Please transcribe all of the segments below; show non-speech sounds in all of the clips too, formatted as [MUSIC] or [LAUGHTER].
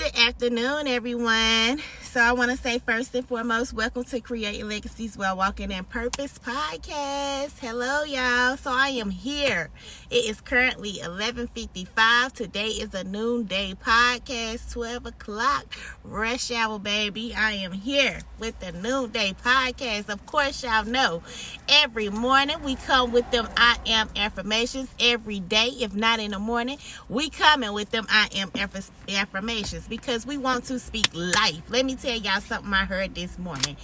Good afternoon, everyone. So, I want to say first and foremost, welcome to Creating Legacies While Walking in Purpose podcast. Hello, y'all. So, I am here. It is currently 11:55. Today is a noonday podcast, 12 o'clock rush hour, baby. I am here with the noonday podcast. Of course, y'all know every morning we come with them I am affirmations. Every day, if not in the morning, we coming with them I am affirmations because we want to speak life. Let me tell y'all something I heard this morning.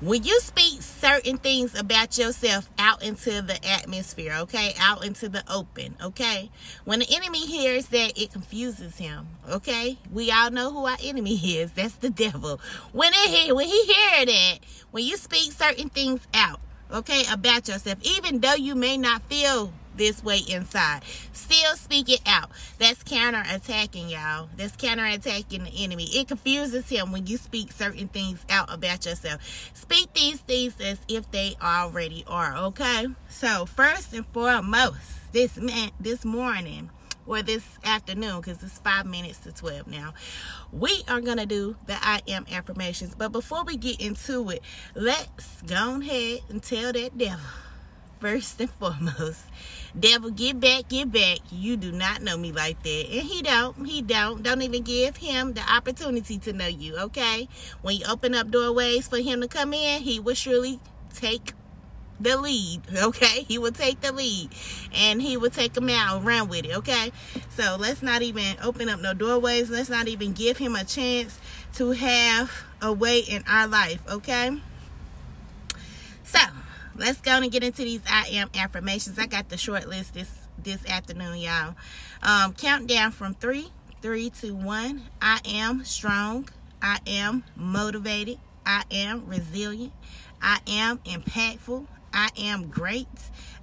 When you speak certain things about yourself out into the atmosphere, okay, out into the open, okay, when the enemy hears that, it confuses him, okay. We all know who our enemy [LAUGHS] is. That's the devil. When it when he hear that, when you speak certain things out, okay, about yourself, even though you may not feel this way inside. Still speak it out. That's counter attacking, y'all. That's counter attacking the enemy. It confuses him when you speak certain things out about yourself. Speak these things as if they already are, okay? So, first and foremost, this man this morning or this afternoon because it's five minutes to 12 now we are gonna do the i am affirmations but before we get into it let's go ahead and tell that devil first and foremost. [LAUGHS] Devil, get back, get back. You do not know me like that. And he don't. He don't. Don't even give him the opportunity to know you, okay? When you open up doorways for him to come in, he will surely take the lead, [LAUGHS] okay? He will take the lead and he will take them out and run with it, okay? So let's not even open up no doorways. Let's not even give him a chance to have a way in our life, okay? Let's go and get into these I am affirmations. I got the short list this this afternoon, y'all. Um, countdown from three, three to one. I am strong. I am motivated. I am resilient. I am impactful. I am great.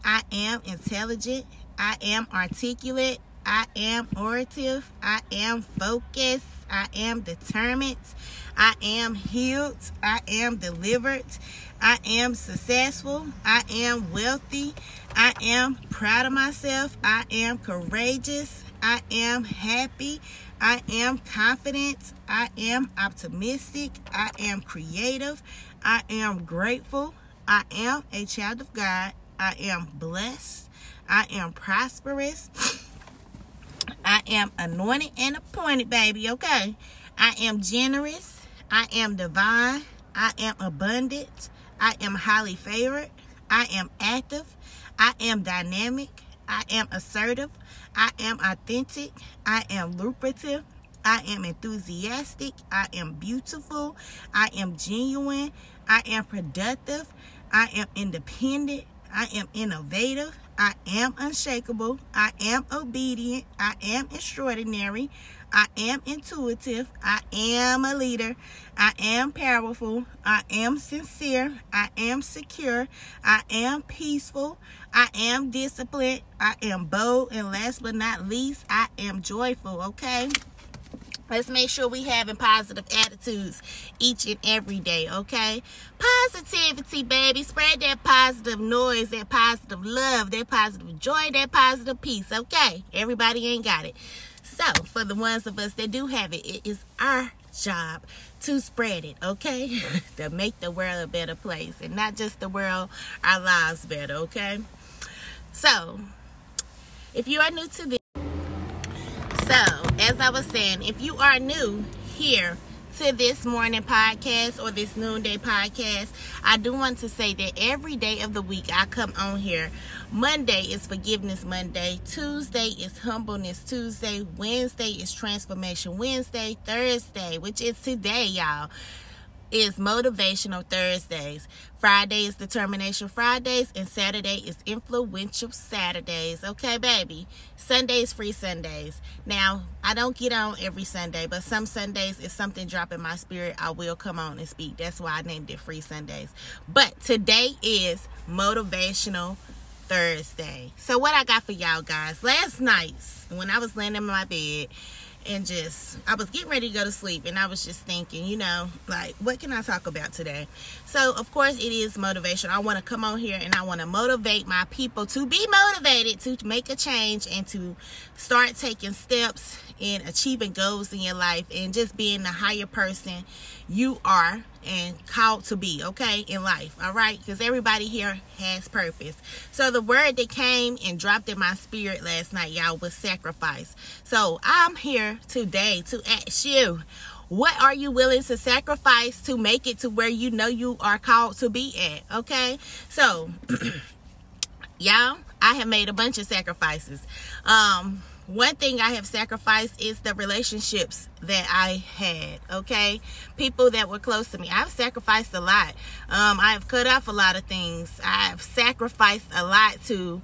I am intelligent. I am articulate. I am orative. I am focused. I am determined. I am healed. I am delivered. I am successful. I am wealthy. I am proud of myself. I am courageous. I am happy. I am confident. I am optimistic. I am creative. I am grateful. I am a child of God. I am blessed. I am prosperous. I am anointed and appointed, baby. Okay. I am generous. I am divine. I am abundant. I am highly favored. I am active. I am dynamic. I am assertive. I am authentic. I am lucrative. I am enthusiastic. I am beautiful. I am genuine. I am productive. I am independent. I am innovative. I am unshakable. I am obedient. I am extraordinary. I am intuitive. I am a leader. I am powerful. I am sincere. I am secure. I am peaceful. I am disciplined. I am bold. And last but not least, I am joyful. Okay? Let's make sure we having positive attitudes each and every day, okay? Positivity, baby. Spread that positive noise, that positive love, that positive joy, that positive peace, okay? Everybody ain't got it. So, for the ones of us that do have it, it is our job to spread it, okay? [LAUGHS] to make the world a better place and not just the world, our lives better, okay? So, if you are new to this, so, as I was saying, if you are new here to this morning podcast or this noonday podcast, I do want to say that every day of the week I come on here. Monday is Forgiveness Monday, Tuesday is Humbleness Tuesday, Wednesday is Transformation Wednesday, Thursday, which is today, y'all is Motivational Thursdays. Friday is Determination Fridays. And Saturday is Influential Saturdays. Okay, baby. Sundays, free Sundays. Now, I don't get on every Sunday, but some Sundays, if something drop in my spirit, I will come on and speak. That's why I named it Free Sundays. But today is Motivational Thursday. So, what I got for y'all guys, last night, when I was laying in my bed, and just I was getting ready to go to sleep and I was just thinking, you know, like what can I talk about today? So, of course, it is motivation. I want to come on here and I want to motivate my people to be motivated to make a change and to start taking steps in achieving goals in your life and just being the higher person you are and called to be, okay, in life, all right? Because everybody here has purpose. So the word that came and dropped in my spirit last night, y'all, was sacrifice. So I'm here today to ask you, what are you willing to sacrifice to make it to where you know you are called to be at, okay? So, [CLEARS THROAT] y'all, I have made a bunch of sacrifices. Um, one thing I have sacrificed is the relationships that I had. Okay, people that were close to me. I've sacrificed a lot. Um, I've cut off a lot of things. I've sacrificed a lot to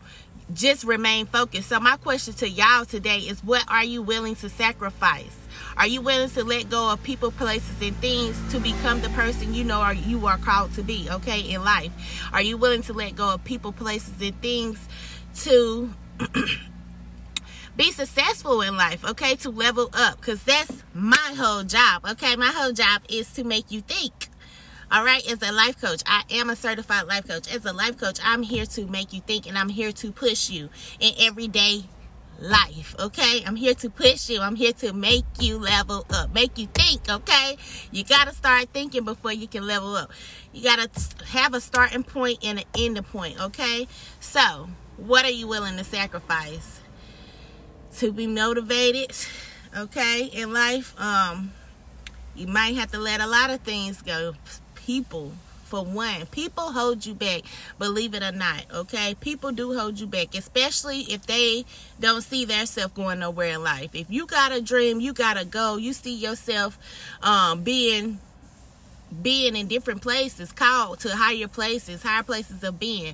just remain focused. So my question to y'all today is, what are you willing to sacrifice? Are you willing to let go of people, places, and things to become the person you know or you are called to be? Okay, in life, are you willing to let go of people, places, and things to [CLEARS THROAT] be successful in life, okay, to level up, because that's my whole job, okay? My whole job is to make you think. All right, as a life coach, I am a certified life coach. As a life coach, I'm here to make you think and I'm here to push you in everyday life, okay? I'm here to push you. I'm here to make you level up, make you think, okay? You got to start thinking before you can level up. You got to have a starting point and an ending point, okay? So, what are you willing to sacrifice? To be motivated, okay, in life, um, you might have to let a lot of things go. People, for one, people hold you back, believe it or not, okay? People do hold you back, especially if they don't see themselves going nowhere in life. If you got a dream, you got to go, you see yourself um, being being in different places, called to higher places, higher places of being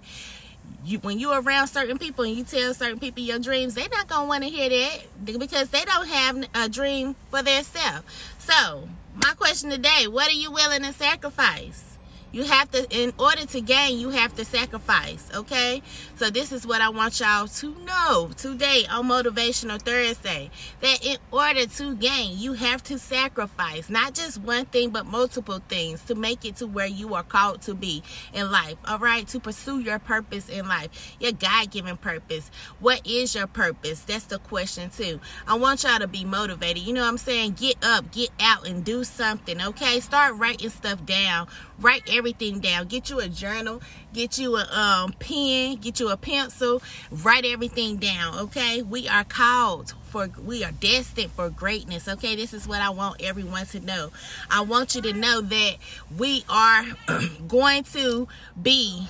you when you're around certain people and you tell certain people your dreams, they're not gonna want to hear that because they don't have a dream for themselves. So, my question today: What are you willing to sacrifice? You have to, in order to gain, you have to sacrifice, okay? So, this is what I want y'all to know today on Motivational Thursday that in order to gain, you have to sacrifice not just one thing, but multiple things to make it to where you are called to be in life, all right? To pursue your purpose in life, your God given purpose. What is your purpose? That's the question, too. I want y'all to be motivated. You know what I'm saying? Get up, get out, and do something, okay? Start writing stuff down write everything down. Get you a journal get you a um, pen get you a pencil write everything down okay? We are called for we are destined for greatness okay? This is what i want everyone to know. I want you to know that we are [CLEARS THROAT] going to be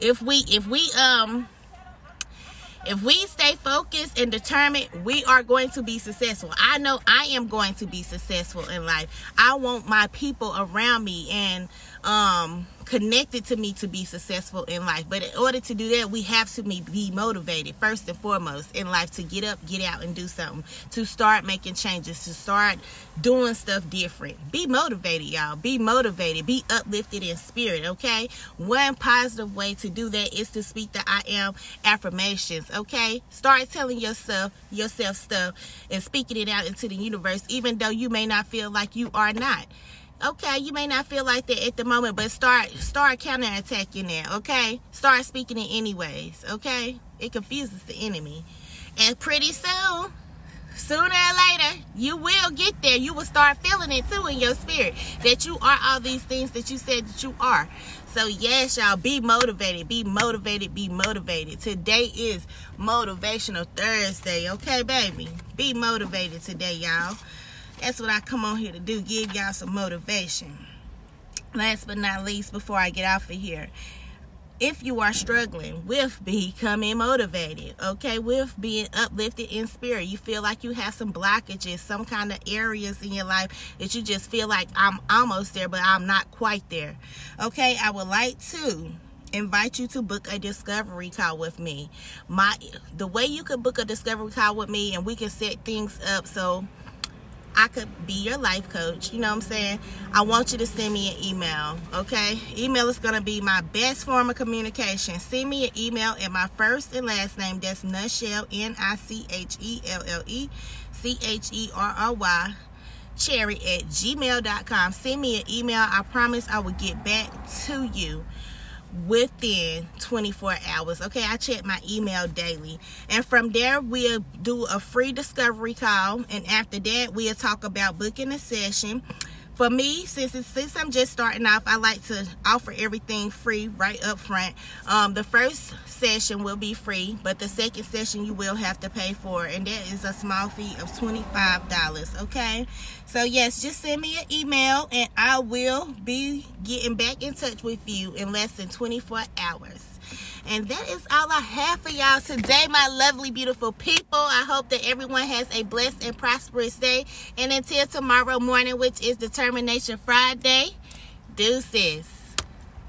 if we if we um if we stay focused and determined, we are going to be successful. I know I am going to be successful in life. I want my people around me and um connected to me to be successful in life. But in order to do that, we have to be motivated first and foremost in life to get up, get out, and do something. To start making changes, to start doing stuff different. Be motivated, y'all. Be motivated. Be uplifted in spirit, okay? One positive way to do that is to speak the I am affirmations, okay? Start telling yourself yourself stuff and speaking it out into the universe, even though you may not feel like you are not okay you may not feel like that at the moment but start start counterattacking that okay? Start speaking it anyways okay? It confuses the enemy. And pretty soon sooner or later you will get there. You will start feeling it too in your spirit that you are all these things that you said that you are. So yes y'all be motivated be motivated be motivated. Today is motivational thursday okay baby? Be motivated today y'all that's what I come on here to do, give y'all some motivation. Last but not least, before I get off of here, if you are struggling with becoming motivated, okay, with being uplifted in spirit, you feel like you have some blockages, some kind of areas in your life that you just feel like I'm almost there, but I'm not quite there. Okay, I would like to invite you to book a discovery call with me. My the way you could book a discovery call with me and we can set things up so I could be your life coach. You know what I'm saying? I want you to send me an email, okay? Email is going to be my best form of communication. Send me an email at my first and last name. That's Nichelle, N-I-C-H-E-L-L-E, C-H-E-R-R-Y, cherry at gmail.com. Send me an email. I promise I will get back to you within 24 hours. Okay, I check my email daily. And from there, we'll do a free discovery call. And after that, we'll talk about booking a session for me since since i'm just starting off i like to offer everything free right up front. Um, the first session will be free but the second session you will have to pay for and that is a small fee of $25 okay? So yes just send me an email and i will be getting back in touch with you in less than 24 hours and that is all I have for y'all today, my lovely, beautiful people. I hope that everyone has a blessed and prosperous day. And until tomorrow morning, which is Determination Friday, deuces.